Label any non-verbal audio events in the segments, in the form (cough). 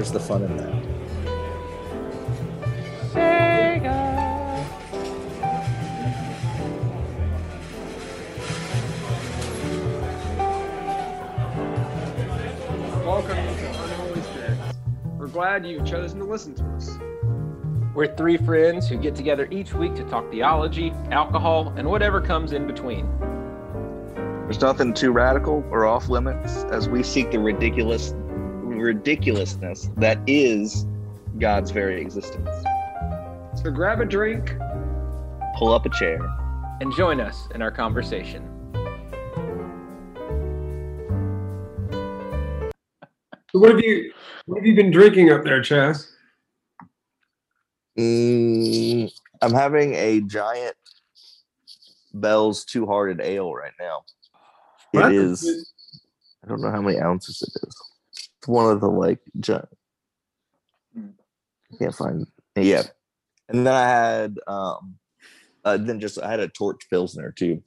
Where's the fun in that? Welcome to Unholy Spirits. We're glad you've chosen to listen to us. We're three friends who get together each week to talk theology, alcohol, and whatever comes in between. There's nothing too radical or off limits as we seek the ridiculous ridiculousness that is God's very existence. So grab a drink. Pull up a chair. And join us in our conversation. So what have you what have you been drinking up there, Chaz? Mm, I'm having a giant Bell's Two Hearted Ale right now. What? It is. I don't know how many ounces it is. It's one of the like giant. I can't find. Yeah, and then I had um, uh, then just I had a torch pilsner too.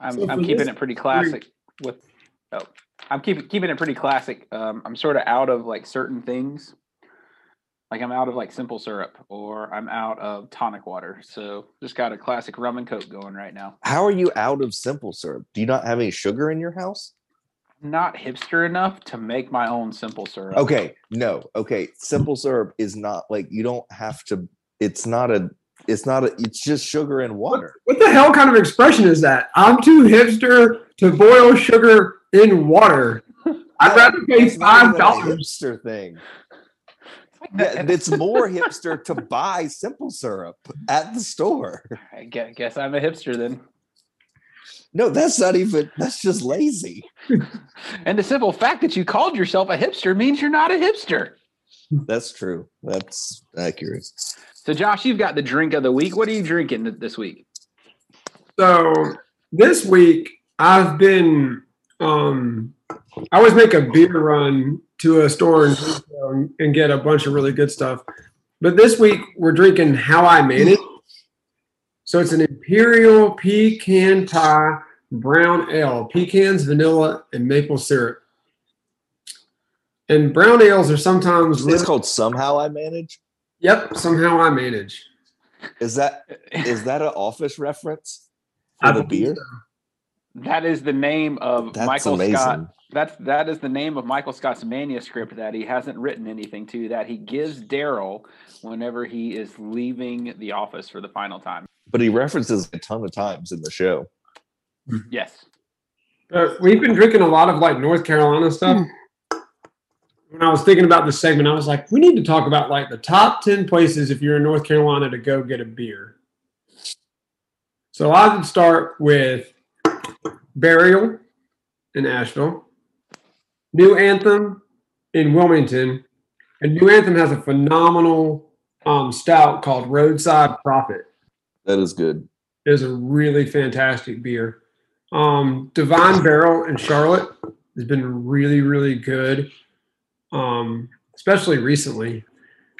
I'm, So I'm keeping it pretty classic with. Oh, I'm keeping keeping it pretty classic. Um, I'm sort of out of like certain things. Like I'm out of like simple syrup, or I'm out of tonic water. So just got a classic rum and coke going right now. How are you out of simple syrup? Do you not have any sugar in your house? Not hipster enough to make my own simple syrup. Okay, no. Okay, simple syrup is not like you don't have to. It's not a. It's not a. It's just sugar and water. What the hell kind of expression is that? I'm too hipster to boil sugar in water. I'd rather pay It's not five a dollars. hipster thing. It's Yeah, it's more hipster to buy simple syrup at the store. I guess I'm a hipster then. No, that's not even. That's just lazy. (laughs) And the simple fact that you called yourself a hipster means you're not a hipster. That's true. That's accurate. So, Josh, you've got the drink of the week. What are you drinking this week? So this week I've been um I always make a beer run to a store in Toledo and get a bunch of really good stuff. But this week we're drinking How I Manage. So it's an Imperial Pecan Pie Brown Ale, pecans, vanilla, and maple syrup. And brown ales are sometimes It's really, called somehow I manage. yep, somehow I manage. Is that (laughs) is that an office reference I for the beer? so. That is the name of That's Michael amazing. Scott. That's that is the name of Michael Scott's manuscript that he hasn't written anything to that he gives Darryl whenever he is leaving the office for the final time. But he references a ton of times in the show. Yes. Uh, we've been drinking a lot of like North Carolina stuff. When I was thinking about this segment, I was like, we need to talk about like the top 10 places if you're in North Carolina to go get a beer. So I would start with Burial in Asheville, New Anthem in Wilmington, and New Anthem has a phenomenal um, stout called Roadside Prophet That is good. It is a really fantastic beer. Um, Divine Barrel in Charlotte has been really, really good, um, especially recently.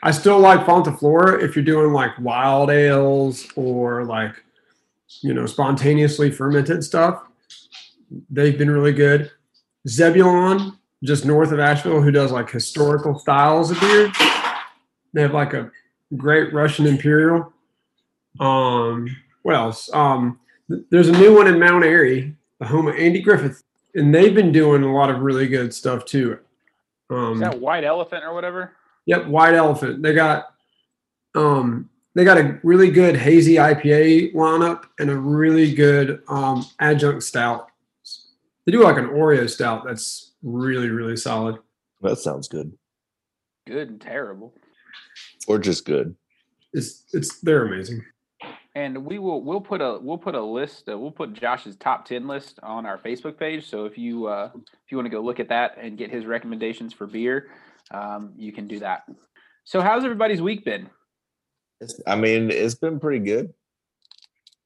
I still like Fonta Flora if you're doing like wild ales or like, you know, spontaneously fermented stuff. They've been really good. Zebulon, just north of Asheville, who does like historical styles of beer. They have like a great Russian Imperial. Um, what else? Um, th- there's a new one in Mount Airy, the home of Andy Griffith, and they've been doing a lot of really good stuff too. Is Um, that White Elephant or whatever? Yep, White Elephant. They got um they got a really good hazy IPA lineup and a really good um adjunct stout. They do like an Oreo stout that's really, really solid. That sounds good. Good and terrible. Or just good. It's it's they're amazing. And we will we'll put a we'll put a list uh, we'll put Josh's top ten list on our Facebook page. So if you uh, if you want to go look at that and get his recommendations for beer, um, you can do that. So how's everybody's week been? It's, I mean, it's been pretty good.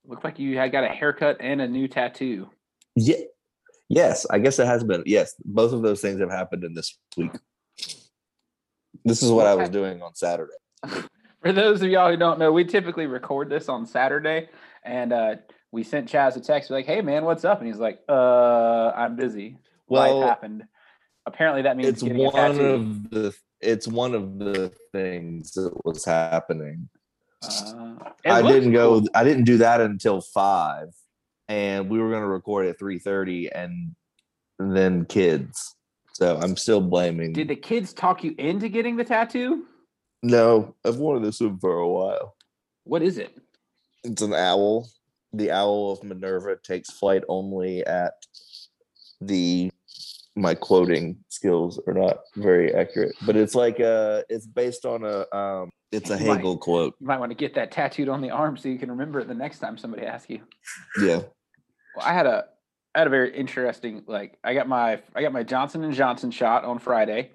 Looks like you had got a haircut and a new tattoo. Yeah. Yes, I guess it has been. Yes, both of those things have happened in this week. This is what I was doing on Saturday. For those of y'all who don't know, we typically record this on Saturday, and uh, we sent Chaz a text like, "Hey man, what's up?" And he's like, "Uh, I'm busy. Well, Life happened." Apparently, that means it's one of the it's one of the things that was happening. Uh, I didn't go. I didn't do that until five, and we were going to record at three thirty, and then kids. So I'm still blaming. Did the kids talk you into getting the tattoo? No, I've wanted this one for a while. What is it? It's an owl. The owl of Minerva takes flight only at the. My quoting skills are not very accurate, but it's like uh it's based on a um, it's a Right. Hegel quote. You might want to get that tattooed on the arm so you can remember it the next time somebody asks you. Yeah, Well, I had a I had a very interesting like I got my I got my Johnson and Johnson shot on Friday.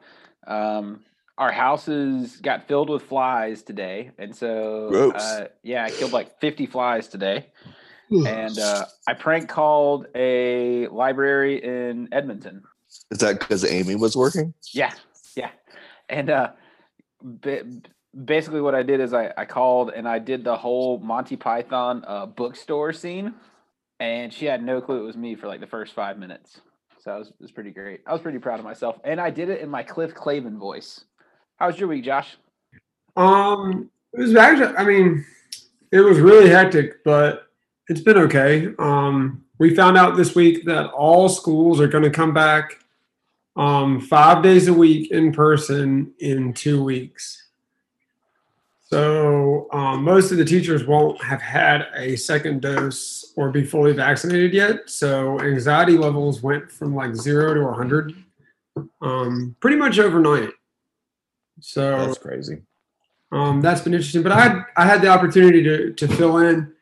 Um, our houses got filled with flies today, and so uh, yeah, I killed like fifty flies today. And uh, I prank called a library in Edmonton. is that because Amy was working? Yeah, yeah. And uh, ba- basically, what I did is I, I called and I did the whole Monty Python uh, bookstore scene, and she had no clue it was me for like the first five minutes. So it was, it was pretty great. I was pretty proud of myself, and I did it in my Cliff Clavin voice. How was your week, Josh? Um, it was actually, I mean, it was really hectic, but it's been okay. Um, we found out this week that all schools are going to come back um, five days a week in person in two weeks. So um, most of the teachers won't have had a second dose or be fully vaccinated yet. So anxiety levels went from like zero to 100 um, pretty much overnight. So That's crazy. um, that's been interesting. But I had I had the opportunity to to fill in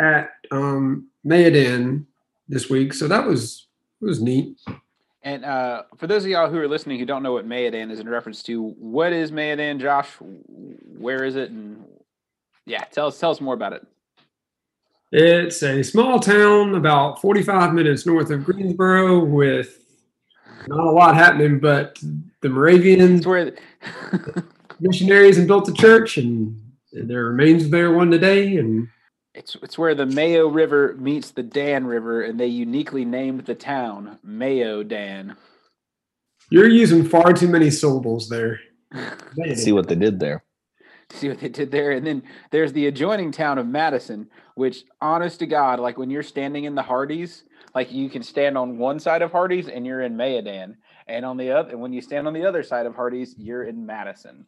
at um, Mayodan this week, so that was it was neat. And uh, for those of y'all who are listening who don't know what Mayodan is in reference to, what is Mayodan, Josh? Where is it? And yeah, tell us tell us more about it. It's a small town about 45 minutes north of Greensboro with not a lot happening, but the Moravians It's where (laughs) missionaries and built a church, and there remains there one today. And It's it's where the Mayo River meets the Dan River, and they uniquely named the town Mayo Dan. you're using far too many syllables there. (laughs) See what they did there. See what they did there, and then there's the adjoining town of Madison, which, honest to God, like when you're standing in the Hardee's, like you can stand on one side of Hardee's and you're in Mayodan, and on the other, and when you stand on the other side of Hardee's, you're in Madison.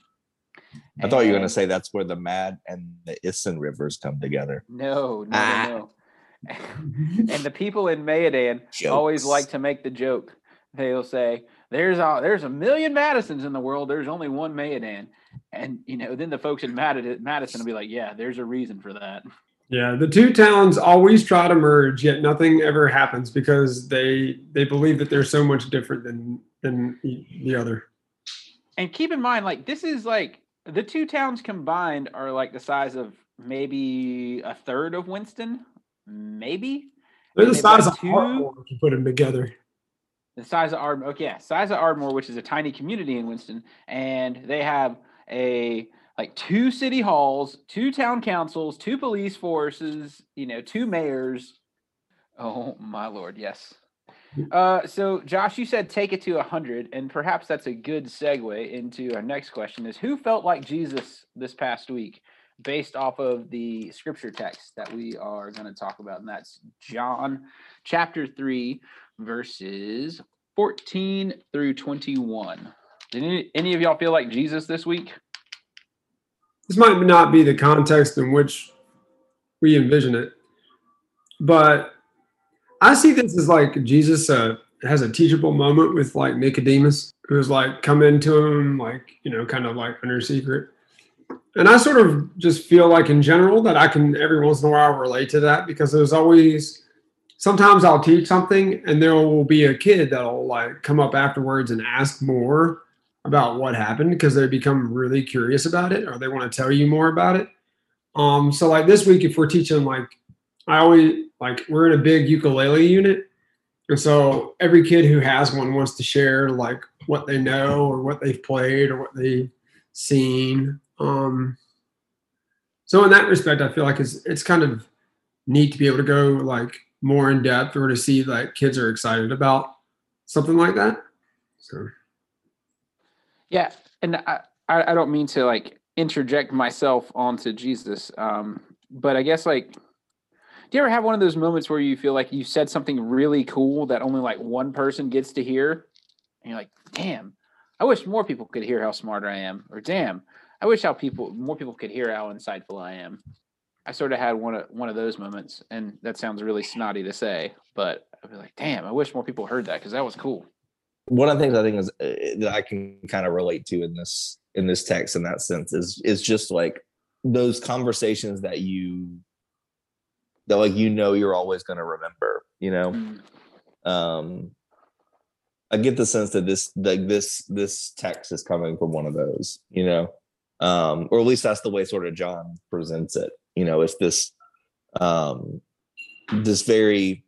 I thought you were going to say that's where the Mad and the Isson rivers come together. no, no, Ah. no, (laughs) and the people in Mayodan always like to make the joke. They'll say, "There's a there's a million Madisons in the world. There's only one Mayodan," and you know, then the folks in Mad- Madison will be like, "Yeah, there's a reason for that." Yeah, the two towns always try to merge, yet nothing ever happens because they they believe that they're so much different than than the other. And keep in mind, like this is like the two towns combined are like the size of maybe a third of Winston, maybe They're the size of two- Ardmore if you put them together. the size of Ardmore. Okay, yeah, size of Ardmore, which is a tiny community in Winston, and they have a like two city halls, two town councils, two police forces, you know, two mayors. Oh my lord, yes. Uh, so Josh, you said take it to a hundred, and perhaps that's a good segue into our next question: Is who felt like Jesus this past week, based off of the scripture text that we are going to talk about, and that's John chapter three, verses 14 through 21. Did any, any of y'all feel like Jesus this week? This might not be the context in which we envision it, but I see this as like Jesus uh, has a teachable moment with like Nicodemus, who's like come into him like you know kind of like under secret. And I sort of just feel like in general that I can every once in a while relate to that because there's always sometimes I'll teach something and there will be a kid that'll like come up afterwards and ask more about what happened because they become really curious about it or they want to tell you more about it. Um, so like this week, if we're teaching like I always like we're in a big ukulele unit. And so every kid who has one wants to share like what they know or what they've played or what they've seen. Um, so in that respect, I feel like it's it's kind of neat to be able to go like more in depth or to see like kids are excited about something like that. So Yeah, and I, I don't mean to like interject myself onto Jesus, um, but I guess like, do you ever have one of those moments where you feel like you said something really cool that only like one person gets to hear, and you're like, damn, I wish more people could hear how smart I am, or damn, I wish how people more people could hear how insightful I am. I sort of had one of one of those moments, and that sounds really snotty to say, but I'd be like, damn, I wish more people heard that because that was cool. One of the things I think is uh, that I can kind of relate to in this in this text in that sense is is just like those conversations that you that like you know you're always going to remember you know Mm. um i get the sense that this like this this text is coming from one of those you know um or at least that's the way sort of john presents it you know it's this um this very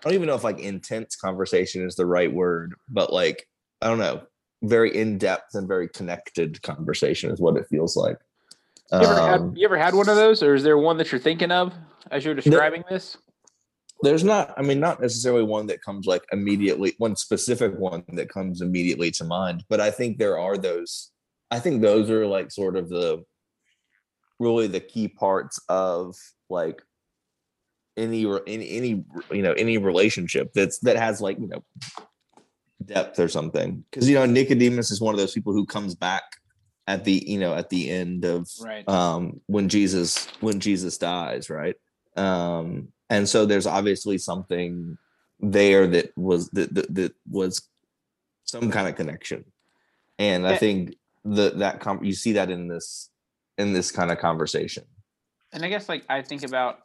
i don't even know if like intense conversation is the right word but like i don't know very in-depth and very connected conversation is what it feels like You ever, had, Um, you ever had one of those, or is there one that you're thinking of as you're describing this? there's not i mean not necessarily one that comes like immediately one specific one that comes immediately to mind but i think there are those i think those are like sort of the really the key parts of like any any any you know any relationship that's that has like you know depth or something. Because you know nicodemus is one of those people who comes back at the you know at the end of Right. um when jesus when jesus dies right? Um and so there's obviously something there that was that that, that was some kind of connection. And i think that that com- you see that in this in this kind of conversation. And I guess like I think about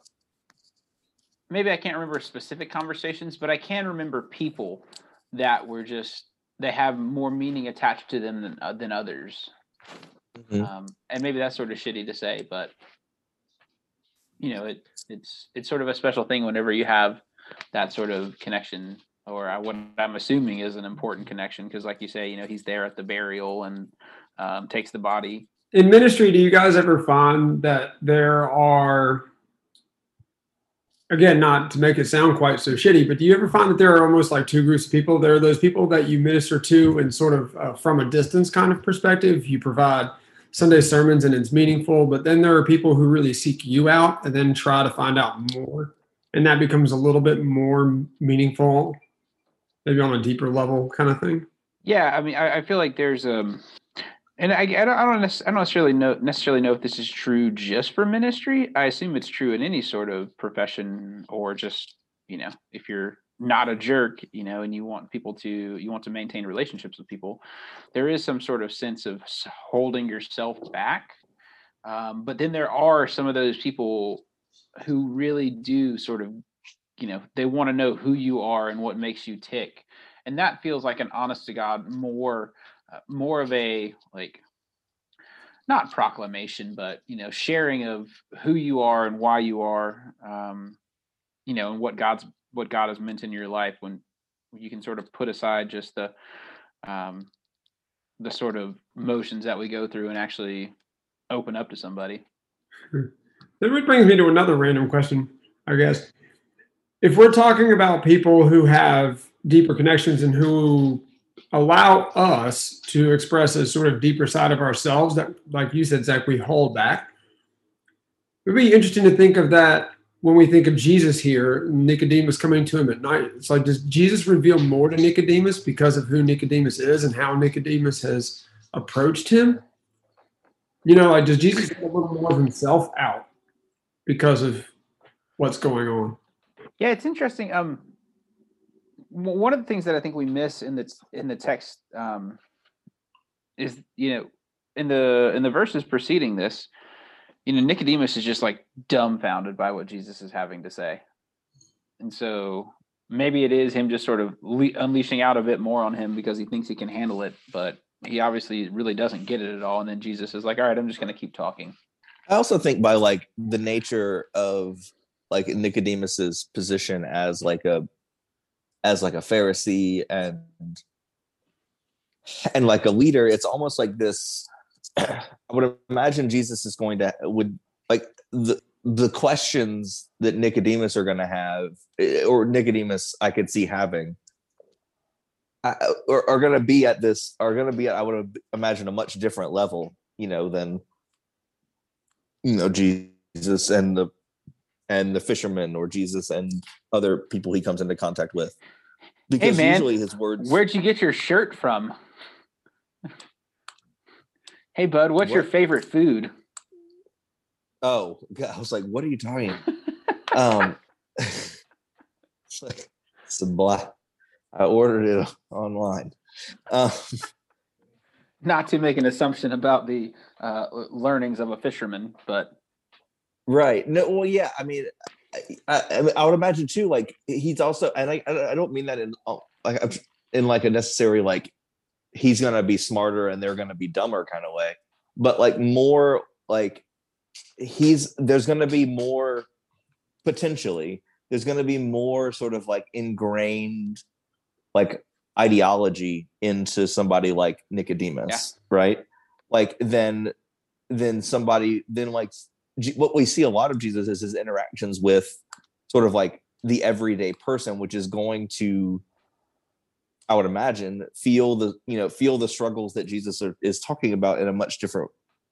maybe I can't remember specific conversations, but I can remember people that were just they have more meaning attached to them than uh, than others. Mhm. Um, and maybe that's sort of shitty to say, but you know, it it's it's sort of a special thing whenever you have that sort of connection, or I, what I'm assuming is an important connection, because like you say, you know, he's there at the burial and um, takes the body. In ministry, do you guys ever find that there are, again, not to make it sound quite so shitty, but do you ever find that there are almost like two groups of people? There are those people that you minister to and sort of uh, from a distance kind of perspective. You provide Sunday sermons and it's meaningful, but then there are people who really seek you out and then try to find out more. And that becomes a little bit more meaningful, maybe on a deeper level kind of thing. Yeah, I mean, I, I feel like there's um, and I, I don't, I don't, nec- I don't necessarily know necessarily know if this is true just for ministry. I assume it's true in any sort of profession, or just you know, if you're not a jerk, you know, and you want people to, you want to maintain relationships with people, there is some sort of sense of holding yourself back. Um, but then there are some of those people who really do sort of, you know, they want to know who you are and what makes you tick and that feels like an honest to god more more of a like not proclamation but you know sharing of who you are and why you are um you know and what god's what god has meant in your life when you can sort of put aside just the um the sort of motions that we go through and actually open up to somebody That brings me to another random question, I guess. If we're talking about people who have deeper connections and who allow us to express a sort of deeper side of ourselves that, like you said, Zach, we hold back, it would be interesting to think of that when we think of Jesus here, Nicodemus coming to him at night. It's like, does Jesus reveal more to Nicodemus because of who Nicodemus is and how Nicodemus has approached him? You know, like, does Jesus get a little more of himself out because of what's going on? Yeah, it's interesting. Um, one of the things that I think we miss in the in the text um, is you know in the in the verses preceding this, you know Nicodemus is just like dumbfounded by what Jesus is having to say, and so maybe it is him just sort of le- unleashing out a bit more on him because he thinks he can handle it, but he obviously really doesn't get it at all. And then Jesus is like, "All right, I'm just going to keep talking." I also think by like the nature of like Nicodemus's position as like a as like a Pharisee and and like a leader, it's almost like this. (clears throat) I would imagine Jesus is going to would like the the questions that Nicodemus are going to have, eh, or Nicodemus I could see having, are, are going to be at this are going to be at, I would imagine a much different level, you know, than you know Jesus and the and the fishermen or Jesus and other people he comes into contact with. Because man, usually his words Where'd you get your shirt from? hey, bud, what's your favorite food? Oh, God, I was like, what are you talking? (laughs) um (laughs) it's like black I ordered it online. Um Not to make an assumption about the uh, learnings of a fisherman, but Right. No. Well, yeah. I mean, I, I, I would imagine too. Like he's also, and I, I don't mean that in uh, like in like a necessary like he's gonna be smarter and they're gonna be dumber kind of way, but like more like he's there's gonna be more potentially there's gonna be more sort of like ingrained like ideology into somebody like Nicodemus, right? Like then then somebody then like what we see a lot of Jesus is his interactions with sort of like the everyday person, which is going to, I would imagine, feel the you know feel the struggles that Jesus are, is talking about in a much different,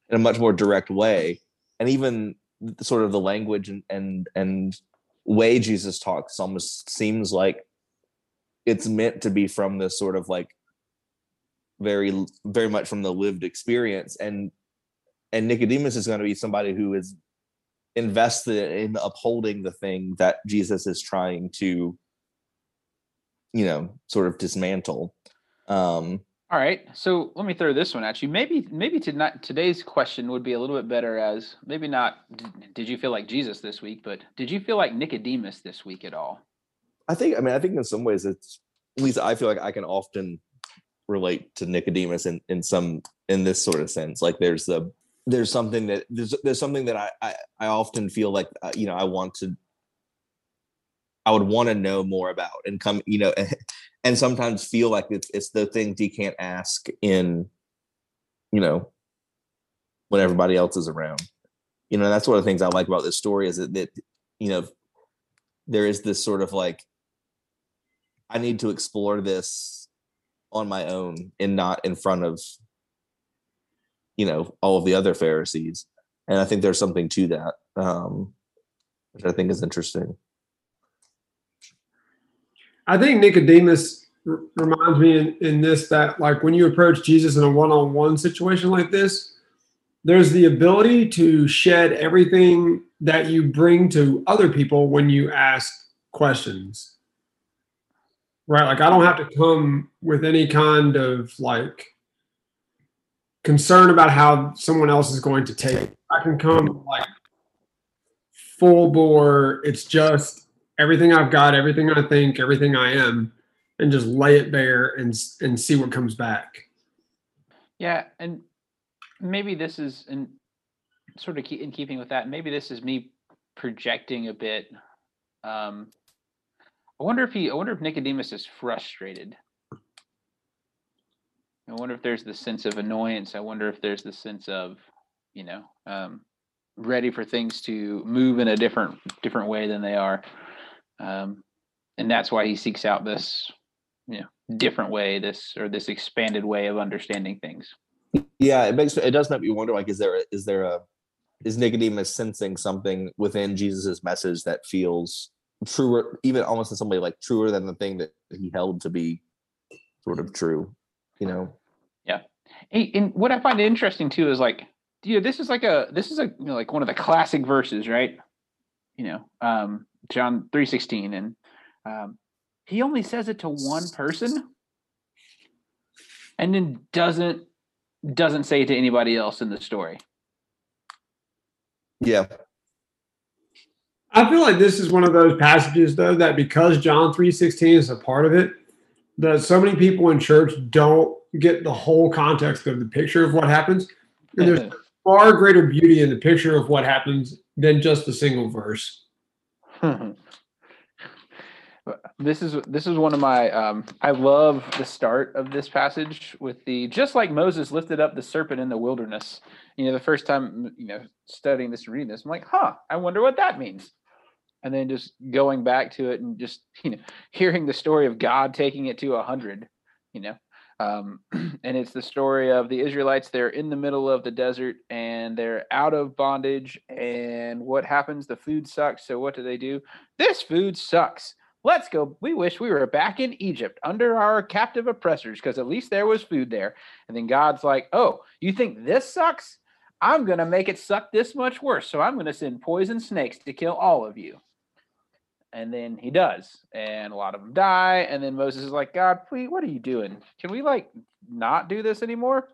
in a much more direct way, and even sort of the language and and and way Jesus talks almost seems like it's meant to be from this sort of like very very much from the lived experience. And and Nicodemus is going to be somebody who is invested in upholding the thing that Jesus is trying to, you know, sort of dismantle. Um, all right. So let me throw this one at you. Maybe maybe tonight today's question would be a little bit better as maybe not did you feel like Jesus this week, but did you feel like Nicodemus this week at all? I think, I mean, I think in some ways it's at least I feel like I can often relate to Nicodemus in in some in this sort of sense. Like there's the there's something that there's there's something that I I, I often feel like uh, you know I want to I would want to know more about and come you know (laughs) and sometimes feel like it's it's the things you can't ask in you know when everybody else is around. You know, that's one of the things I like about this story is that, that you know there is this sort of like I need to explore this on my own and not in front of you know all of the other Pharisees. And I think there's something to that, um, which I think is interesting. I think Nicodemus r- reminds me in, in this that like when you approach Jesus in a one-on-one situation like this, there's the ability to shed everything that you bring to other people when you ask questions. Right? Like I don't have to come with any kind of like concern about how someone else is going to take it. I can come like full bore. It's just everything I've got, everything I think, everything I am, and just lay it bare and and see what comes back. Yeah, and maybe this is in sort of in keeping with that. Maybe this is me projecting a bit. Um, I wonder if he. I wonder if Nicodemus is frustrated. I wonder if there's the sense of annoyance. I wonder if there's the sense of, you know, um, ready for things to move in a different different way than they are, um, and that's why he seeks out this, you know, different way, this or this expanded way of understanding things. Yeah, it makes it does make me wonder. Like, is there a, is there a is Nicodemus sensing something within Jesus's message that feels truer, even almost in some way like truer than the thing that he held to be sort of true? You know, Yeah. Hey, and what I find interesting too is like, you know, this is like a this is a you know, like one of the classic verses, right? You know, um, John three sixteen, and um, he only says it to one person, and then doesn't doesn't say it to anybody else in the story. yeah, I feel like this is one of those passages though that because John 3:16 is a part of it, that so many people in church don't get the whole context of the picture of what happens. And there's far greater beauty in the picture of what happens than just a single verse. (laughs) this is this is one of my um i love the start of this passage with the just like moses lifted up the serpent in the wilderness you know the first time you know studying this and reading this i'm like huh i wonder what that means and then just going back to it and just (laughs) you know hearing the story of god taking it to a hundred you know. Um, (clears throat) and it's the story of the Israelites. They're in the middle of the desert and they're out of bondage. And what happens? The food sucks. So what do they do? This food sucks. Let's go. We wish we were back in Egypt under our captive oppressors because at least there was food there. And then God's like, oh, you think this sucks? I'm going to make it suck this much worse. So I'm going to send poison snakes to kill all of you. And then he does. And a lot of them die. And then Moses is like, God, please, what are you doing? Can we like not do this anymore?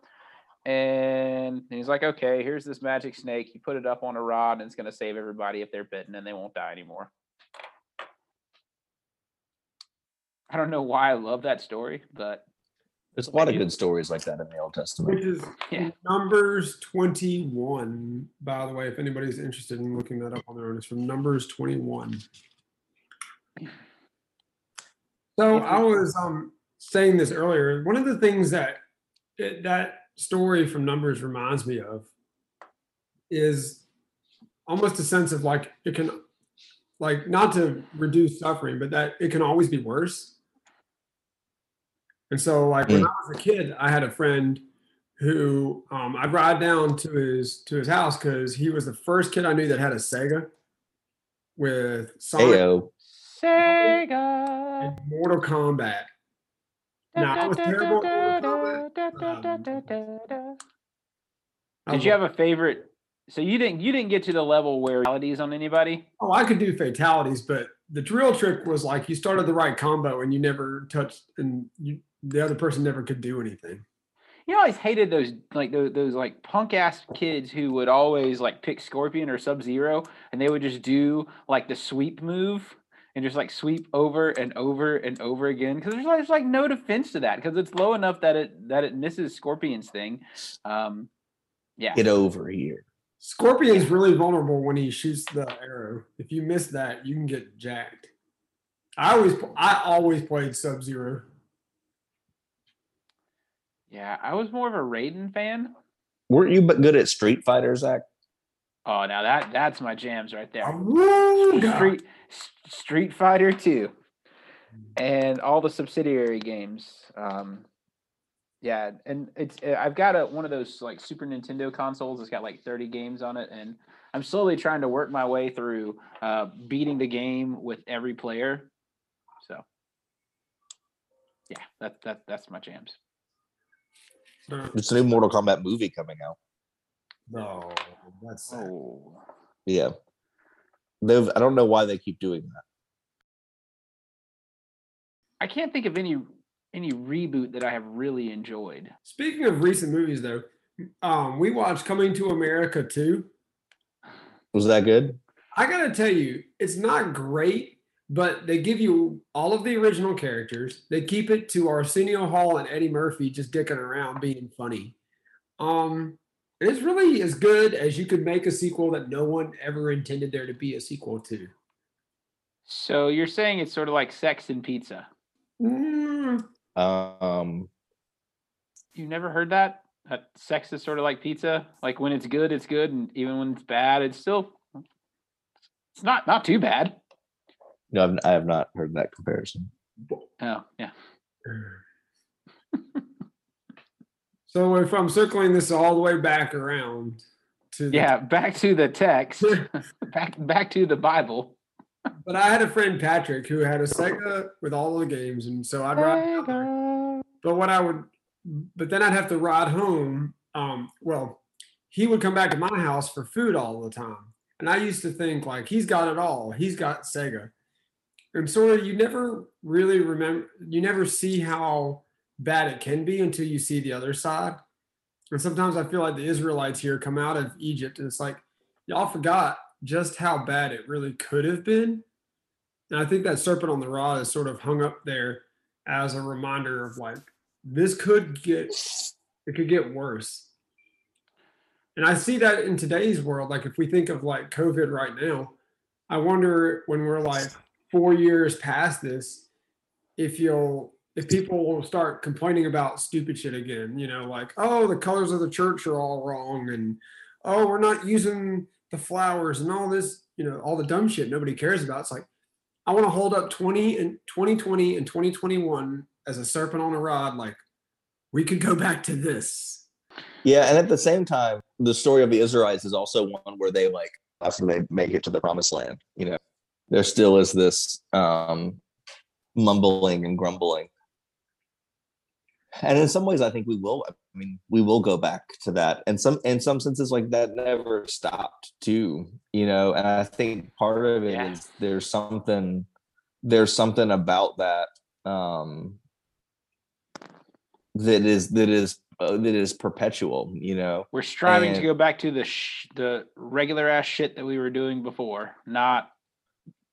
And he's like, okay, here's this magic snake. He put it up on a rod and it's going to save everybody if they're bitten and they won't die anymore. I don't know why I love that story, but There's a lot of good stories like that in the Old Testament. Which is (laughs) Yeah. Numbers 21, by the way, if anybody's interested in looking that up on their own, it's from Numbers 21. So I was um saying this earlier. One of the things that it, that story from Numbers reminds me of is almost a sense of like it can like not to reduce suffering, but that it can always be worse. And so like when I was a kid, I had a friend who um, I'd ride down to his to his house because he was the first kid I knew that had a Sega with Sonic Ayo. Sega. and Mortal Kombat. Now, I was terrible at Mortal Kombat. I Did you have a favorite? So you didn't you didn't get to the level where fatalities on anybody? Oh, I could do fatalities, but the drill trick was like you started the right combo and you never touched, and you, the other person never could do anything. You know, I always hated those like those, those like punk ass kids who would always like pick Scorpion or Sub Zero, and they would just do like the sweep move and just like sweep over and over and over again because there's, like- there's like no defense to that because it's low enough that it that it misses Scorpion's thing. Um, yeah, Get over here. Scorpion's really vulnerable when he shoots the arrow. If you miss that, you can get jacked. I always, I always played Sub Zero. yeah. I was more of a Raiden fan. Weren't you but good at Street Fighter, Zach? Oh, now that that's my jams right there. Street. Street Fighter 2 and all the subsidiary games. Um, yeah, and it's uh, I've got a one of those like Super Nintendo consoles. It's got like 30 games on it, and I'm slowly trying to work my way through uh, beating the game with every player. So, yeah, that that that's my jams. It's a new Mortal Kombat movie coming out. No, that's sad. Oh, Yeah. They've, I don't know why they keep doing that. I can't think of any any reboot that I have really enjoyed. Speaking of recent movies, though, um, we watched Coming to America too. Was that good? I gotta tell you, it's not great, but they give you all of the original characters. They keep it to Arsenio Hall and Eddie Murphy just dicking around being funny. Um, and it's really as good as you could make a sequel that no one ever intended there to be a sequel to. So you're saying it's sort of like Sex and Pizza. Mm, Um, You never heard that? That sex is sort of like pizza. Like when it's good, it's good, and even when it's bad, it's still it's not not too bad. no, I've, I have not heard that comparison. Oh yeah. (laughs) so if I'm circling this all the way back around to the Yeah, back to the text. (laughs) (laughs) back back to the Bible. But I had a friend Patrick who had a Sega with all the games, and so I'd ride. there. But what I would, but then I'd have to ride home. Um, well, he would come back to my house for food all the time, and I used to think like he's got it all. He's got Sega, and sort of you never really remember. You never see how bad it can be until you see the other side. And sometimes I feel like the Israelites here come out of Egypt, and it's like y'all forgot just how bad it really could have been. And I think that serpent on the rod is sort of hung up there as a reminder of like this could get it could get worse. And I see that in today's world. Like if we think of like COVID right now, I wonder when we're like four years past this, if you'll if people will start complaining about stupid shit again, you know, like, oh, the colors of the church are all wrong and oh, we're not using the flowers and all this, you know, all the dumb shit nobody cares about. It's like I want to hold up 20 and 2020 and 2021 as a serpent on a rod, like we could go back to this. Yeah, and at the same time, the story of the Israelites is also one where they like after they make it to the promised land, you know, there still is this um mumbling and grumbling. And in some ways I think we will I mean we will go back to that. And some in some senses like that never stopped too, you know, and I think part of it is Yeah. there's something there's something about that um that is that is uh, that is perpetual you know We're striving to go back to the sh- the regular ass shit that we were doing before, not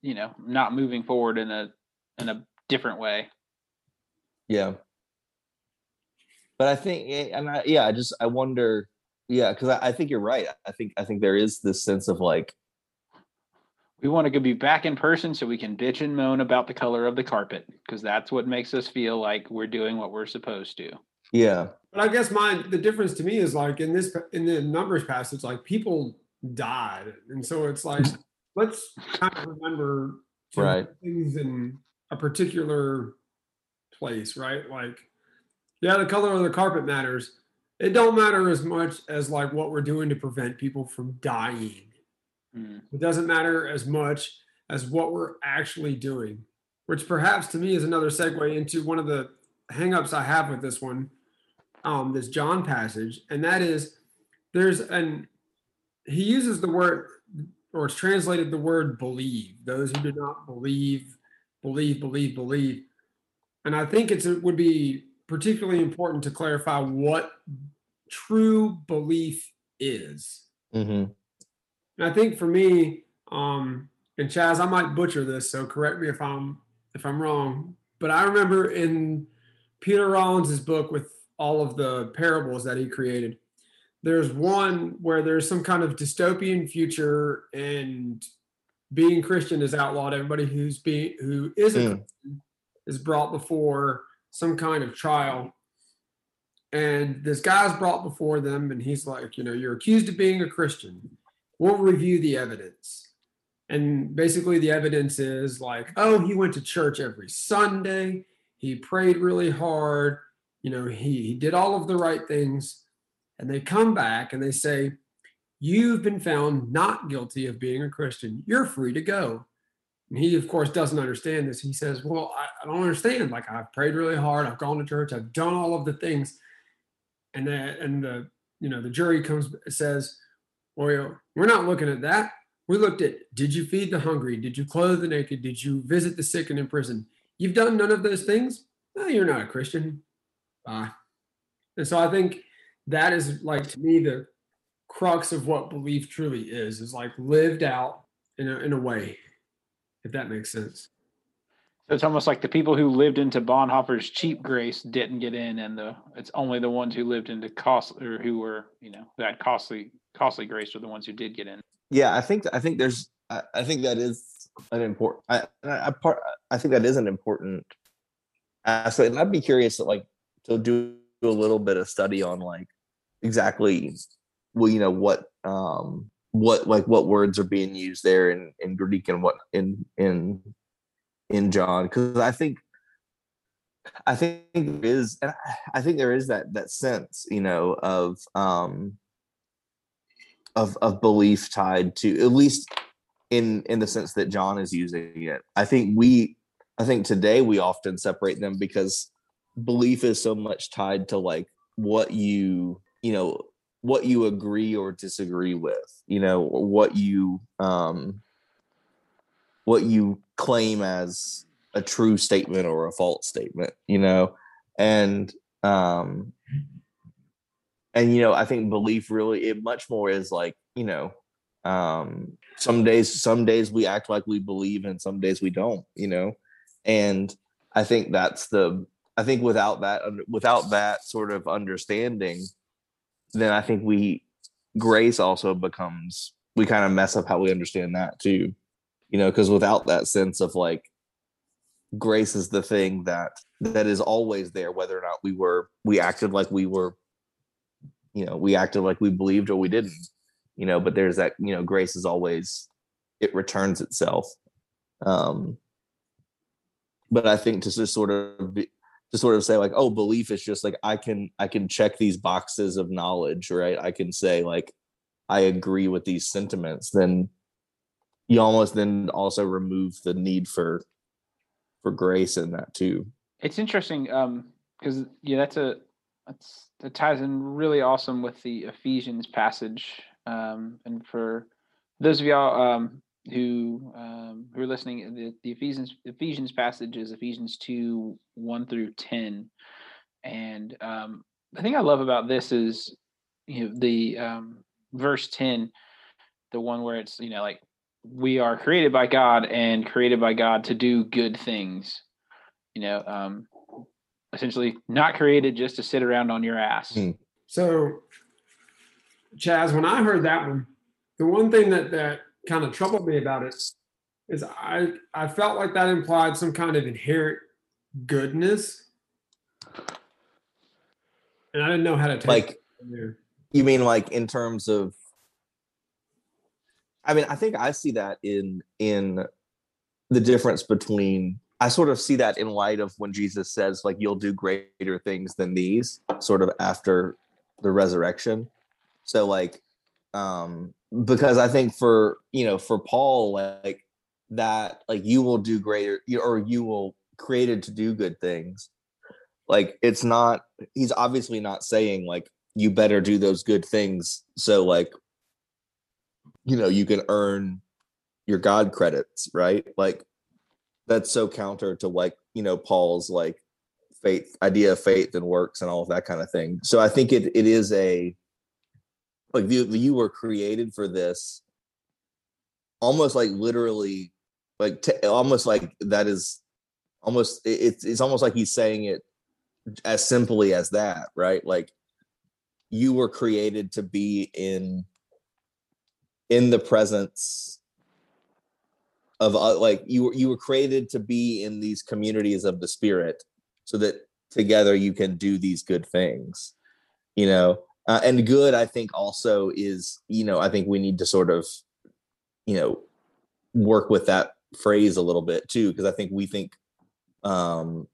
you know, not moving forward in a in a different way. yeah but i think eh, and I, yeah i just i wonder yeah because I, I think you're right i think i think there is this sense of like We want to go be back in person so we can bitch and moan about the color of the carpet because that's what makes us feel like we're doing what we're supposed to. yeah But I guess my the difference to me is like in this in the numbers passage, like people died, and so it's like (laughs) let's kind of remember Right. things in a particular place, right? Like, yeah, the color of the carpet matters. It don't matter as much as like what we're doing to prevent people from dying. Mm. It doesn't matter as much as what we're actually doing, which perhaps to me is another segue into one of the hangups I have with this one, um, this John passage, and that is there's an he uses the word or it's translated the word believe. Those who do not believe, believe, believe, believe. And I think it's it would be particularly important to clarify what true belief is. hmm And I think for me, um, and Chaz, I might butcher this, so correct me if I'm if I'm wrong. But I remember in Peter Rollins's book with all of the parables that he created, there's one where there's some kind of dystopian future and being Christian is outlawed. Everybody who's being who isn't Mm. Is brought before some kind of trial. And this guy's brought before them, and he's like, you know, you're accused of being a Christian. We'll review the evidence. And basically, the evidence is like, oh, he went to church every Sunday. He prayed really hard. You know, he, he did all of the right things. And they come back and they say, You've been found not guilty of being a Christian. You're free to go. And he, of course, doesn't understand this. He says, Well, I, I don't understand. Like, I've prayed really hard. I've gone to church. I've done all of the things. And the, and the, you know, the jury comes, says, Well, we're not looking at that. We looked at did you feed the hungry? Did you clothe the naked? Did you visit the sick and in prison? You've done none of those things? No, you're not a Christian. Bye. And so I think that is like to me the crux of what belief truly is, is like lived out in a, in a way, if that makes sense. So it's almost like the people who lived into Bonhoeffer's cheap grace didn't get in, and the it's only the ones who lived into cost or who were you know who had costly costly grace are the ones who did get in. yeah i think i think there's i, I think that is an important I, I I part i think that is an important aspect and i'd be curious to like to do a little bit of study on like exactly well you know what um what like what words are being used there in in greek and what in in in john because i think i think there is and I- think there is that that sense you know of um of of belief tied to at least in in the sense that John is using it. I think we I think today we often separate them because belief is so much tied to like what you you know what you agree or disagree with you know what you um what you claim as a true statement or a false statement you know? And um and you know i think belief really it much more is like you know um some days some days we act like we believe and some days we don't you know? And i think that's the i think without that without that sort of understanding then i think we grace also becomes we kind of mess up how we understand that too. You know because without that sense of like grace is the thing that that is always there whether or not we were we acted like we were you know we acted like we believed or we didn't you know but there's that you know grace is always it returns itself. Um but i think to just sort of be, to sort of say like oh belief is just like i can i can check these boxes of knowledge right i can say like i agree with these sentiments then you almost then also remove the need for for grace in that too It's interesting um because yeah, that's a that's that ties in really awesome with the Ephesians passage. Um, and for those of y'all um who um who are listening, the, the Ephesians Ephesians passage is Ephesians two one through ten, and um the thing I love about this is you know the um verse ten, the one where it's you know like we are created by God and created by God to do good things. You know, um, essentially not created just to sit around on your ass. Hmm. So, Chaz, when I heard that one, the one thing that that kind of troubled me about it is I I felt like that implied some kind of inherent goodness, and I didn't know how to take like you mean like in terms of i mean i think i see that in in the difference between i sort of see that in light of when jesus says like you'll do greater things than these sort of after the resurrection. So like um because i think for you know for paul like that like you will do greater or you will created to do good things. Like it's not he's obviously not saying like you better do those good things so like you know you can earn your god credits right? Like that's so counter to like you know paul's like faith idea of faith and works and all of that kind of thing. So i think it it is a like you, you were created for this. Almost like literally like t- almost like that is almost it- it's it's almost like he's saying it as simply as that right? Like you were created to be in in the presence of uh, like you were you were created to be in these communities of the spirit so that together you can do these good things you know uh, and good i think also is you know i think we need to sort of you know work with that phrase a little bit too because i think we think um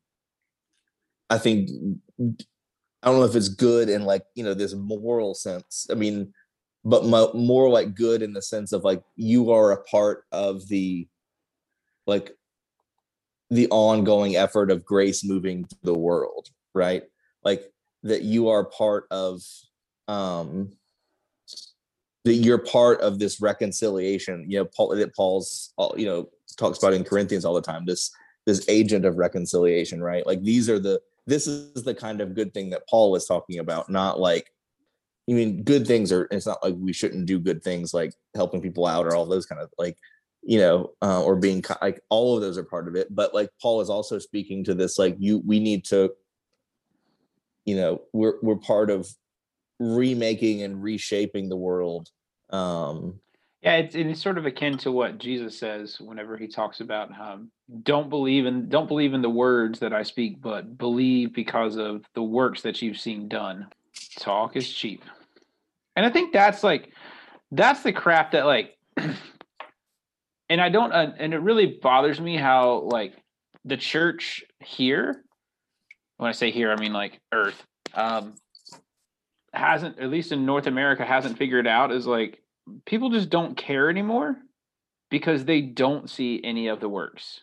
i think i don't know if it's good in like you know this moral sense i mean but mo- more like good in the sense of like you are a part of the like the ongoing effort of grace moving the world right? Like that you are part of um that you're part of this reconciliation you know paul that paul's you know talks about in corinthians all the time this this agent of reconciliation right like these are the this is the kind of good thing that paul was talking about not like I mean, good things are. It's not like we shouldn't do good things like helping people out or all those kind of like, you know, uh, or being like all of those are part of it. But like Paul is also speaking to this, like you, we need to, you know, we're we're part of remaking and reshaping the world. Um, Yeah, it's, it's sort of akin to what Jesus says whenever he talks about um, don't believe in don't believe in the words that I speak, but believe because of the works that you've seen done. Talk is cheap, and I think that's like that's the crap that like, (clears throat) and I don't, uh, and it really bothers me how like the church here. When I say here, I mean like Earth. Um, hasn't at least in North America hasn't figured out is like people just don't care anymore because they don't see any of the works.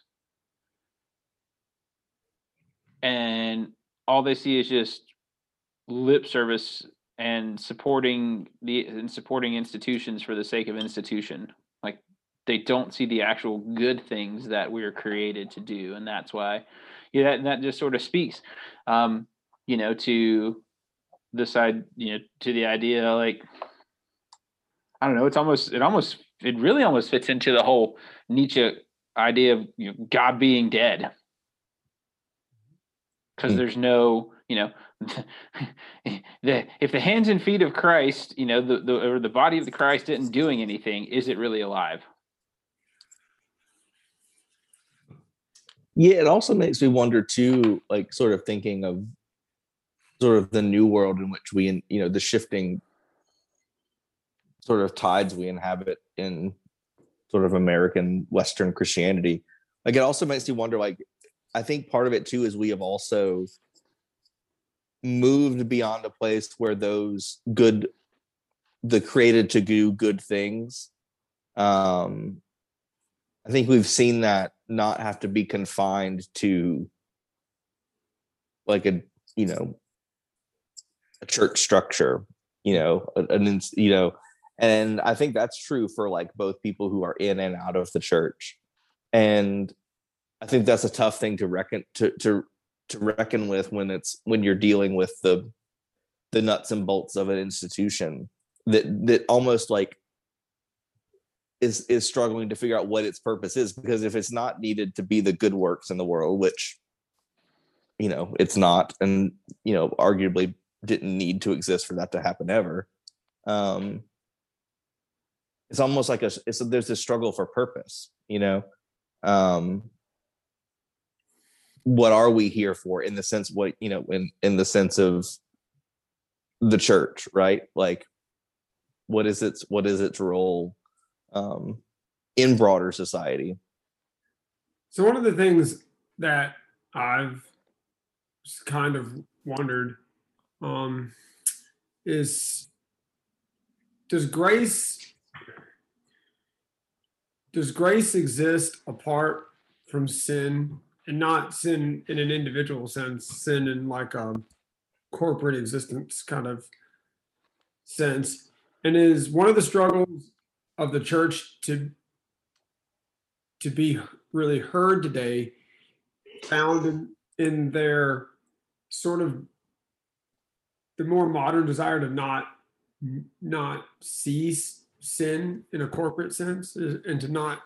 And all they see is just lip service and supporting the and supporting institutions for the sake of institution. Like they don't see the actual good things that we are created to do. And that's why yeah, that, that just sort of speaks um, you know, to the side, you know, to the idea like I don't know. It's almost it almost it really almost fits into the whole Nietzsche idea of you know, God being dead, because Hmm. there's no you know (laughs) the if the hands and feet of Christ, you know, the, the or the body of the Christ isn't doing anything, is it really alive? yeah, it also makes me wonder too, like sort of thinking of sort of the new world in which we, you know, the shifting sort of tides we inhabit in sort of American Western Christianity. Like it also makes me wonder, like I think part of it too is we have also moved beyond a place where those good the created to do good things um i think we've seen that not have to be confined to like a you know a church structure you know an you know and i think that's true for like both people who are in and out of the church. And i think that's a tough thing to reckon to to to reckon with when it's when you're dealing with the the nuts and bolts of an institution that that almost like is is struggling to figure out what its purpose is. Because if it's not needed to be the good works in the world which you know it's not and you know arguably didn't need to exist for that to happen ever. Um it's almost like a it's a, there's this struggle for purpose you know? Um what are we here for in the sense what you know in in the sense of the church right? Like what is its what is its role um in broader society? So one of the things that I've kind of wondered um, is does grace does grace exist apart from sin and not sin in an individual sense sin in like a corporate existence kind of sense? And is one of the struggles of the church to to be really heard today found in, in their sort of the more modern desire to not not see sin in a corporate sense and to not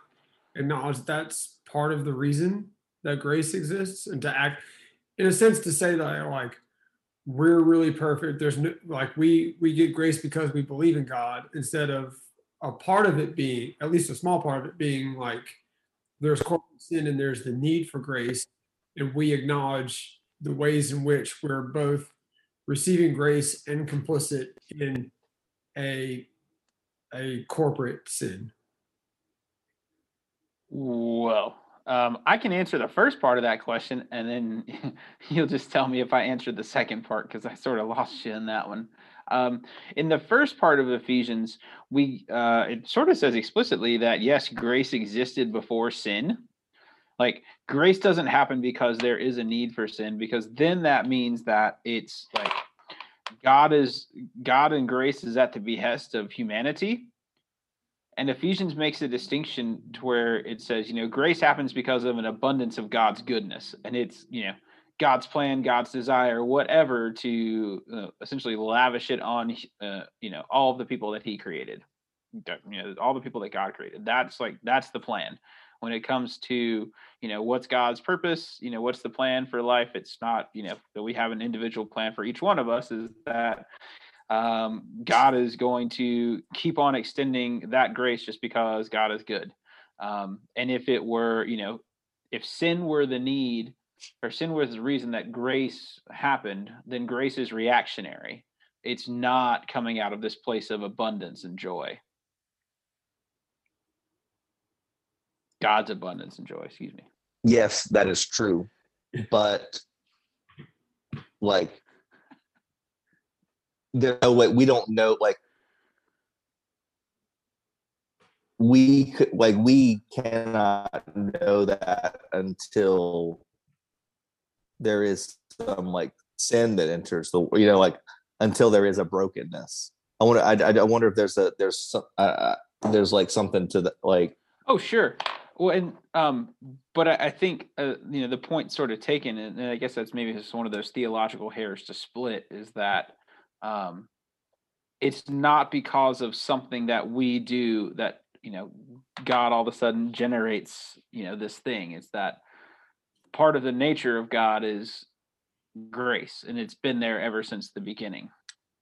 acknowledge that's part of the reason that grace exists and to act in a sense to say that like we're really perfect. There's no like we we get grace because we believe in god instead of a part of it being at least a small part of it being like there's corporate sin and there's the need for grace. And we acknowledge the ways in which we're both receiving grace and complicit in a a corporate sin Well, um, I can answer the first part of that question, and then (laughs) you'll just tell me if I answered the second part because I sort of lost you in that one. Um, in the first part of Ephesians, we uh, it sort of says explicitly that yes, grace existed before sin. Like grace doesn't happen because there is a need for sin, because then that means that it's like God is God and grace is at the behest of humanity and Ephesians makes a distinction to where it says, you know, grace happens because of an abundance of God's goodness, and it's you know God's plan, God's desire, whatever, to uh, essentially lavish it on uh, you know all the people that He created, you know, all the people that God created. That's like that's the plan. When it comes to you know what's God's purpose, you know what's the plan for life. It's not you know that we have an individual plan for each one of us. Is that um, God is going to keep on extending that grace just because God is good. Um, and if it were, you know, if sin were the need or sin was the reason that grace happened, then grace is reactionary. It's not coming out of this place of abundance and joy. God's abundance and joy, excuse me. yes that is true (laughs) but like there no way we don't know like we could like we cannot know that until there is some like sin that enters the you know like until there is a brokenness i wonder i, I wonder if there's a there's some uh, there's like something to the like Oh, sure. Well, and um, but I, I think uh, you know the point sort of taken, and, and I guess that's maybe just one of those theological hairs to split is that um, it's not because of something that we do that you know God all of a sudden generates you know this thing. It's that part of the nature of God is grace, and it's been there ever since the beginning.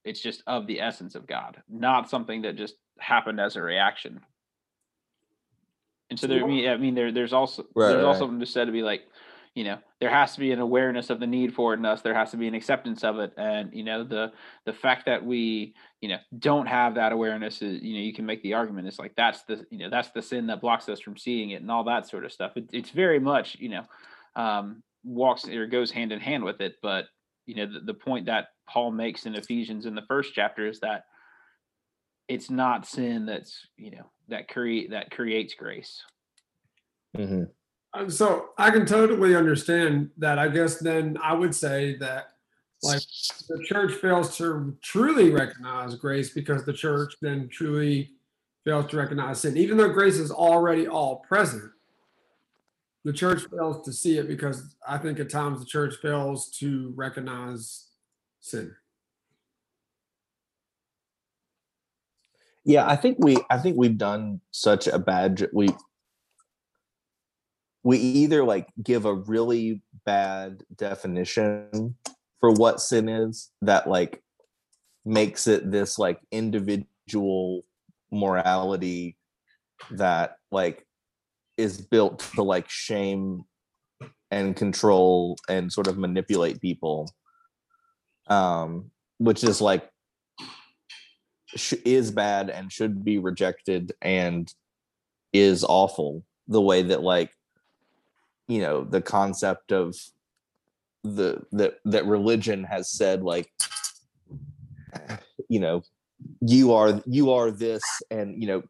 It's just of the essence of God, not something that just happened as a reaction. And so So there, I mean, I mean, there, there's also Right, there's right, also something just said to be like, you know, there has to be an awareness of the need for it in us. There has to be an acceptance of it, and you know, the the fact that we, you know, don't have that awareness is, you know, you can make the argument. It's like that's the, you know, that's the sin that blocks us from seeing it, and all that sort of stuff. It, it's very much, you know, um, walks or goes hand in hand with it. But you know, the, the point that Paul makes in Ephesians in the first chapter is that it's not sin that's you know that create that creates grace. Mhm. Uh, So I can totally understand that. I guess then I would say that like the church fails to truly recognize grace because the church then truly fails to recognize sin. Even though grace is already all present, the church fails to see it because I think at times the church fails to recognize sin. Yeah, I think we I think we've done such a bad we we either like give a really bad definition for what sin is that like makes it this like individual morality that like is built to like shame and control and sort of manipulate people. Um which is like sh- is bad and should be rejected and is awful the way that like you know the concept of the that that religion has said like you know you are you are this and you know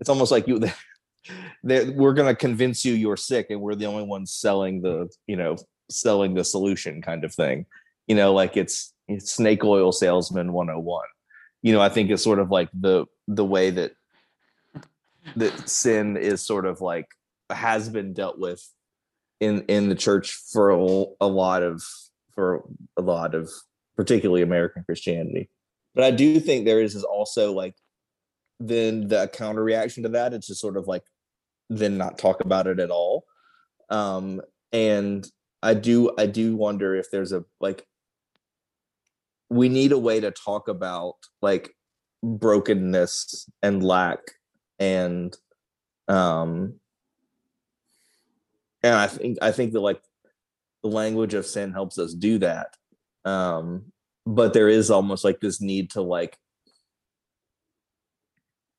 it's almost like you (laughs) we're going to convince you you're sick and we're the only ones selling the you know selling the solution kind of thing. You know like it's, it's snake oil salesman 101 you know i think it's sort of like the the way that that sin is sort of like has been dealt with in in the church for a, a lot of for a lot of particularly american christianity. But i do think there is also like then the counter reaction to that it's just sort of like then not talk about it at all. Um and i do i do wonder if there's a like we need a way to talk about like brokenness and lack and um and i think i think that like the language of sin helps us do that um but there is almost like this need to like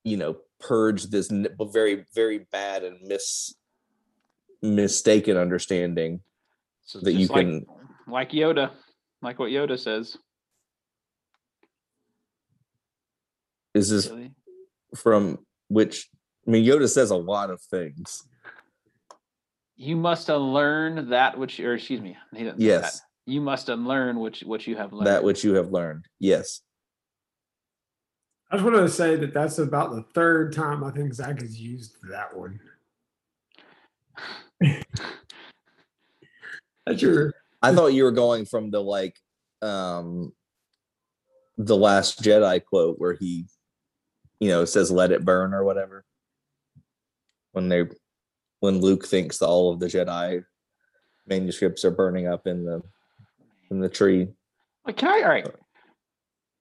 you know purge this very very bad and mis mistaken understanding So that you like- can like Yoda, like what Yoda says. Is this Really. from which i mean yoda says a lot of things You must unlearn that which, or excuse me, he doesn't say yes that. You must unlearn which what you have learned. that which you have learned yes I just wanted to say that that's about the third time I think Zach has used that one. that's your i thought you were going from the like um the last jedi quote where he you know it says let it burn or whatever when they when luke thinks all of the jedi manuscripts are burning up in the in the tree Like, can I? All right.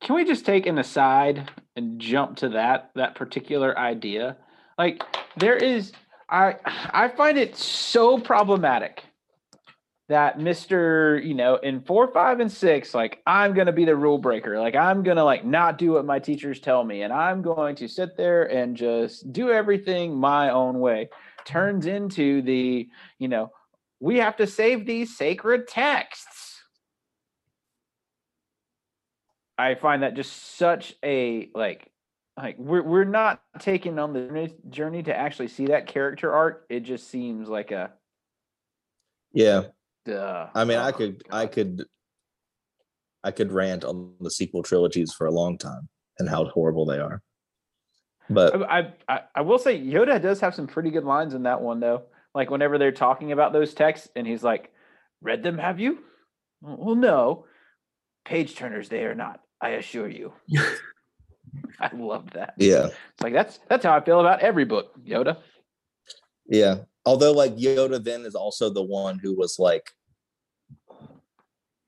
Can we just take an aside and jump to that that particular idea? Like, there is, I I find it so problematic that Mister, you know, in four, five, and six, like I'm gonna be the rule breaker. Like I'm gonna like not do what my teachers tell me, and I'm going to sit there and just do everything my own way. Turns into the, you know, we have to save these sacred texts. I find that just such a like like we're we're not taking on the journey to actually see that character arc. It just seems like a yeah duh. i mean oh i Oh, could i could i could rant on the sequel trilogies for a long time and how horrible they are but I, I I will say Yoda does have some pretty good lines in that one though. Like whenever they're talking about those texts, and he's like, "Read them, have you?" Well, no. Page turners, they are not. I assure you. (laughs) I love that. yeah It's like that's that's how I feel about every book, Yoda. Yeah. Although like Yoda then is also the one who was like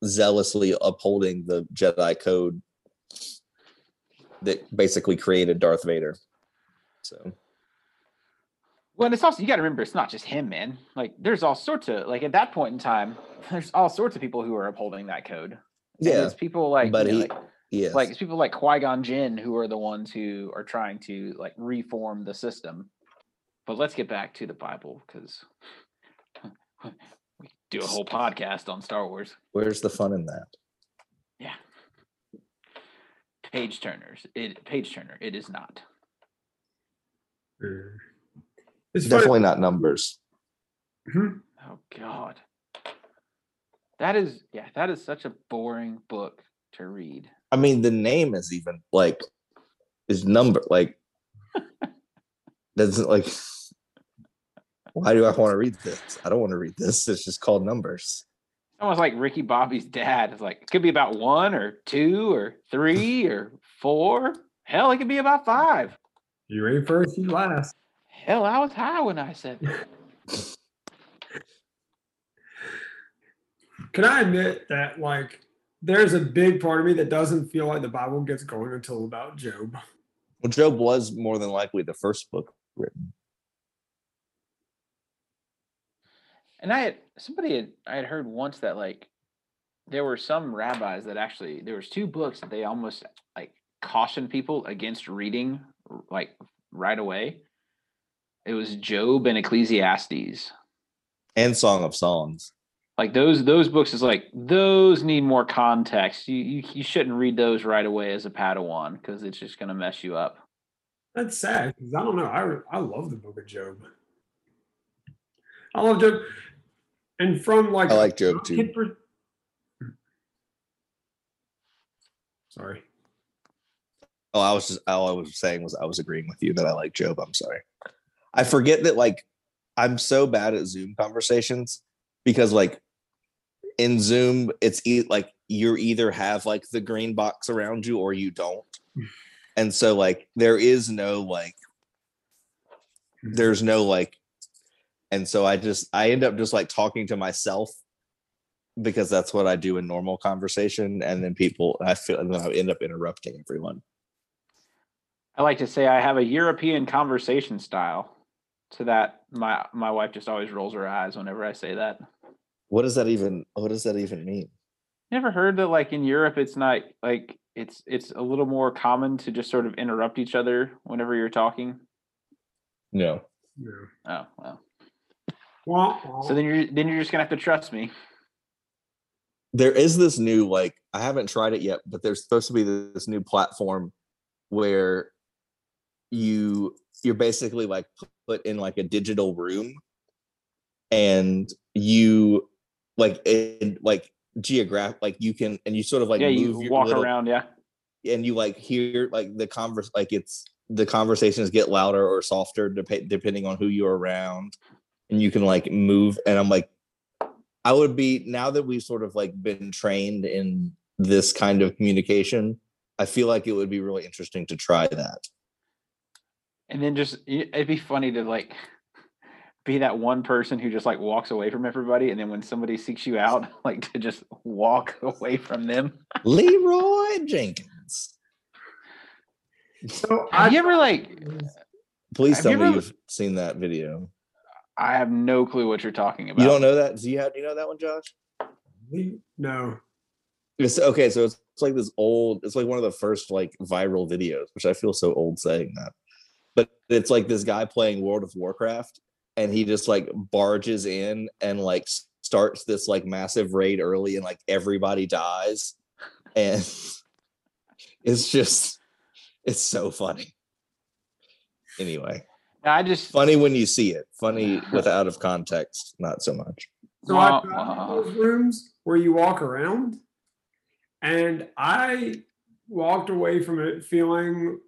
zealously upholding the Jedi code that basically created Darth Vader. So Well, and it's also you got to remember it's not just him, man. Like there's all sorts of like at that point in time, (laughs) there's all sorts of people who are upholding that code. Yeah, it's people like but you know, he like, yes. like it's people like Qui Gon Jinn who are the ones who are trying to like reform the system. But let's get back to the Bible because (laughs) do a whole podcast on Star Wars. Where's the fun in that? Yeah. Page turners. It page turner. It is not. It's funny. Definitely not numbers. Mhm. Oh God. That is yeah, that is such a boring book to read. I mean, the name is even like is number like (laughs) doesn't like. Why do I want to read this? I don't want to read this. It's just called numbers. Almost like Ricky Bobby's dad. It's like it could be about one or two or three (laughs) or four. Hell, it could be about five. You ready first, you last. Hell, I was high when I said that. Can I admit that like there's a big part of me that doesn't feel like the Bible gets going until about Job. Well, Job was more than likely the first book written. And I had somebody had I had heard once that like there were some rabbis that actually there was two books that they almost like cautioned people against reading like right away. It was Job and Ecclesiastes. and Song of Songs. Like those those books is like those need more context. You you, you shouldn't read those right away as a Padawan because it's just gonna mess you up. That's sad because I don't know. I I love the book of Job. I love Job, and from like I like Job too. per- Sorry. Oh, I was just all I was saying was I was agreeing with you that I like Job. I'm sorry. I forget that like I'm so bad at Zoom conversations because like in Zoom it's e- like you either have like the green box around you or you don't. (sighs) And so like there is no like there's no like and so I just I end up just like talking to myself because that's what I do in normal conversation and then people I feel and then I end up interrupting everyone. I like to say I have a European conversation style. To that, my my wife just always rolls her eyes whenever I say that. What does that even what does that even mean? Never heard that like in Europe it's not like it's it's a little more common to just sort of interrupt each other whenever you're talking. No. Yeah. Oh well. Well, So then you're then you're just gonna have to trust me. There is this new like I haven't tried it yet, but there's supposed to be this new platform where you you're basically like put in like a digital room and you like in like geographic like you can and you sort of like yeah, move you walk little- around. Yeah. and you like hear like the converse like it's the conversations get louder or softer dep- depending on who you're around and you can like move and i'm like i would be now that we've sort of like been trained in this kind of communication i feel like it would be really interesting to try that And then just it'd be funny to like be that one person who just like walks away from everybody, and then when somebody seeks you out, (laughs) like to just walk (laughs) away from them. leeroy jenkins so Have you ever like? please Have tell you me ever- you've seen that video I have no clue what you're talking about. you don't know that do you have do you know that one josh no. It's okay. So it's, it's like this old. It's like one of the first like viral videos, which I feel so old saying that. But it's like this guy playing World of Warcraft, and he just like barges in and like starts this like massive raid early, and like everybody dies, and (laughs) it's just it's so funny. Anyway, I just funny when you see it. Funny with out of context, not so much. So Wah, I've been those rooms where you walk around, and I walked away from it feeling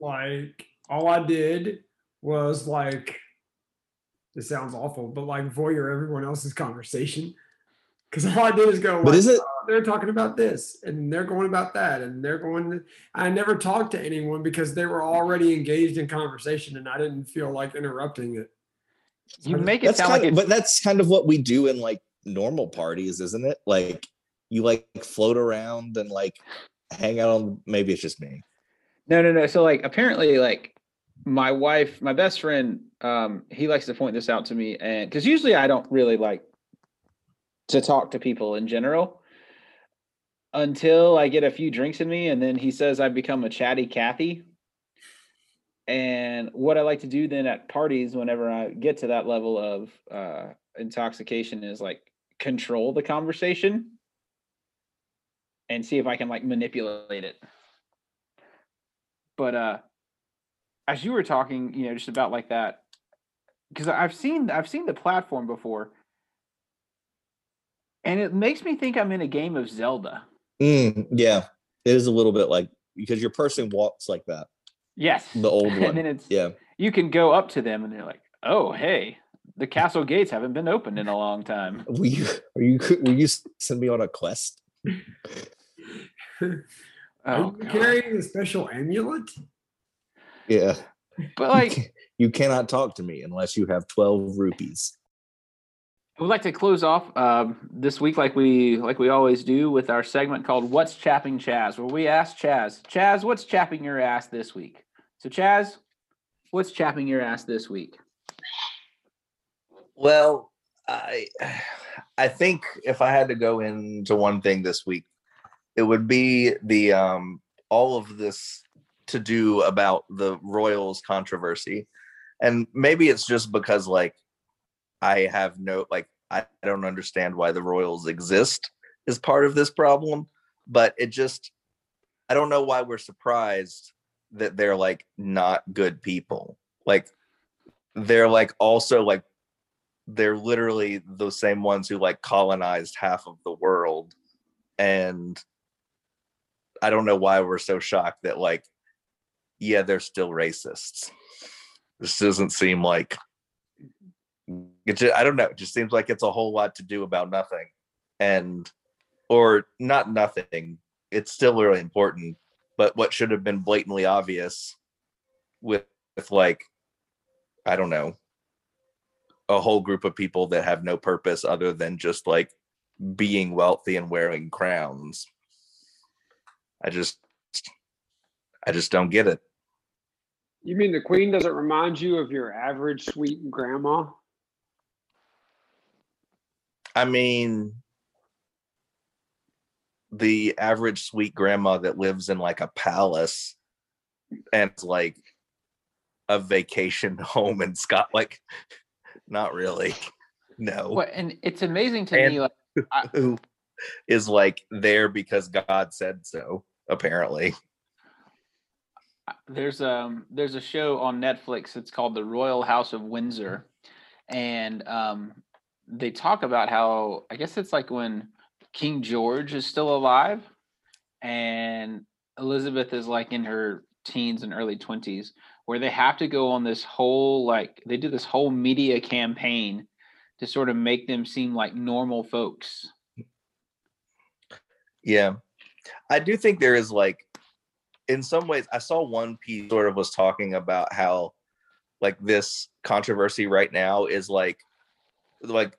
like all I did was like, this sounds awful, but like voyeur everyone else's conversation. Because all I did is go, But like, is it? Uh, "Oh, they're talking about this, and they're going about that, and they're going. I never talked to anyone because they were already engaged in conversation, and I didn't feel like interrupting it. you make it that's sound kind like of, but that's kind of what we do in like normal parties, isn't it? Like you like float around and like hang out on. Maybe it's just me. No, no, no. So like apparently like my wife, my best friend, um, he likes to point this out to me and because usually I don't really like to talk to people in general until I get a few drinks in me and then he says I've become a chatty Cathy. And what I like to do then at parties whenever I get to that level of uh intoxication is like control the conversation and see if I can like manipulate it. But uh as you were talking, you know, just about like that because I've seen I've seen the platform before and it makes me think I'm in a game of Zelda. Mm, yeah, it is a little bit like because your person walks like that. Yes. The old (laughs) one. and then it's Yeah. you can go up to them and they're like, "Oh, hey, the castle gates haven't been opened in a long time." (laughs) Will you are you will you send me on a quest? Are (laughs) Oh, you God. carrying a special amulet? Yeah. but You like, you cannot talk to me unless you have 12 rupees. We'd like to close off um, this week like we like we always do with our segment called "What's Chapping Chaz," where we ask Chaz, Chaz, what's chapping your ass this week? So, Chaz, what's chapping your ass this week? Well, I I think if I had to go into one thing this week, it would be the um all of this to do about the Royals controversy. And maybe it's just because like I have no like I don't understand why the Royals exist is part of this problem, but it just I don't know why we're surprised that they're like not good people. Like they're like also like they're literally the same ones who like colonized half of the world and i don't know why we're so shocked that like yeah they're still racists this doesn't seem like it just, i don't know it just seems like it's a whole lot to do about nothing and or not nothing it's still really important but what should have been blatantly obvious with with like i don't know a whole group of people that have no purpose other than just like being wealthy and wearing crowns. I just I just don't get it. You mean the queen doesn't remind you of your average sweet grandma? I mean the average sweet grandma that lives in like a palace and like a vacation (laughs) home in Scott like not really. No. And it's amazing to And- me like (laughs) Who is like there because God said so, apparently. there's um there's a show on Netflix. It's called The Royal House of Windsor, and um they talk about how I guess it's like when King George is still alive, and Elizabeth is like in her teens and early twenties, where they have to go on this whole like they do this whole media campaign to sort of make them seem like normal folks. Yeah. I do think there is like in some ways I saw one piece sort of was talking about how like this controversy right now is like like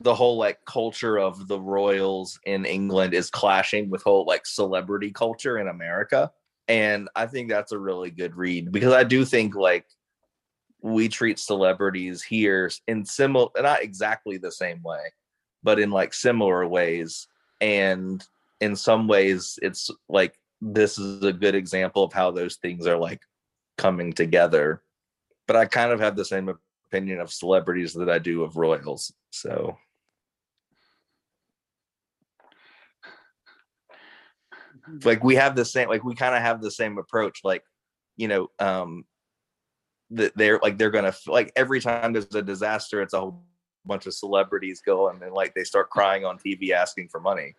the whole like culture of the royals in England is clashing with whole like celebrity culture in America. And I think that's a really good read because I do think like we treat celebrities here in similar not exactly the same way, but in like similar ways. And in some ways it's like this is a good example of how those things are like coming together but i kind of have the same opinion of celebrities that i do of royals so like we have the same like we kind of have the same approach like you know um that they're like they're gonna like every time there's a disaster it's a whole bunch of celebrities go and then like they start crying on tv asking for money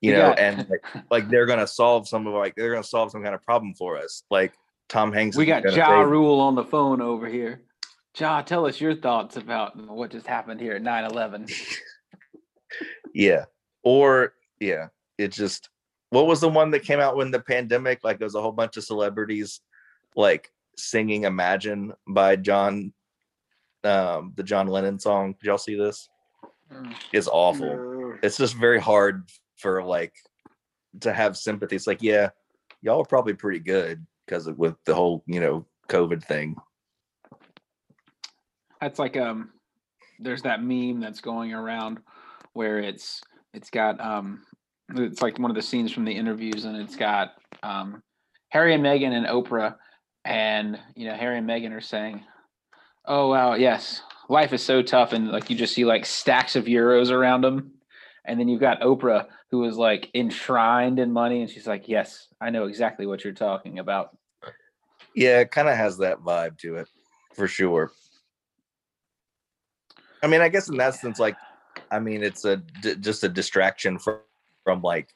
you know got- (laughs) and like, like they're gonna solve some of like they're gonna solve some kind of problem for us like tom hanks We got Ja Rule on the phone over here. Ja, tell us your thoughts about what just happened here at 9 11. (laughs) yeah or yeah it just what was the one that came out when the pandemic like there was a whole bunch of celebrities like singing imagine by john um the john lennon song? Did y'all see this? It's awful. No. it's just very hard for like to have sympathy. It's like yeah y'all are probably pretty good because of with the whole you know covid thing That's like um there's that meme that's going around where it's it's got um it's like one of the scenes from the interviews and it's got um Harry and Meghan and Oprah and you know Harry and Meghan are saying Oh wow, yes. Life is so tough, and like you just see like stacks of euros around them, and then you've got Oprah who was like enshrined in money, and she's like, "Yes, I know exactly what you're talking about." Yeah, it kind of has that vibe to it, for sure. I mean, I guess in that sense, like, I mean, it's a d- just a distraction from from like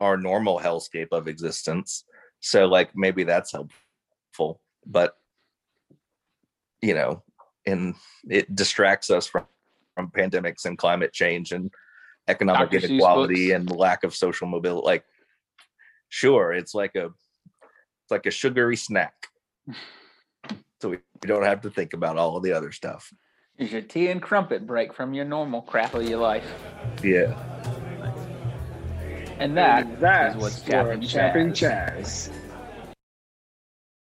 our normal hellscape of existence. So, like, maybe that's helpful, but you know, and it distracts us from from pandemics and climate change and economic Dr. Inequality and lack of social mobility. Like, sure, it's like a it's like a sugary snack, (laughs) so we, we don't have to think about all of the other stuff. Here's your tea and crumpet break from your normal crap of your life, Yeah. and that That's is what's for chapping Chapping Chaz. Chaz.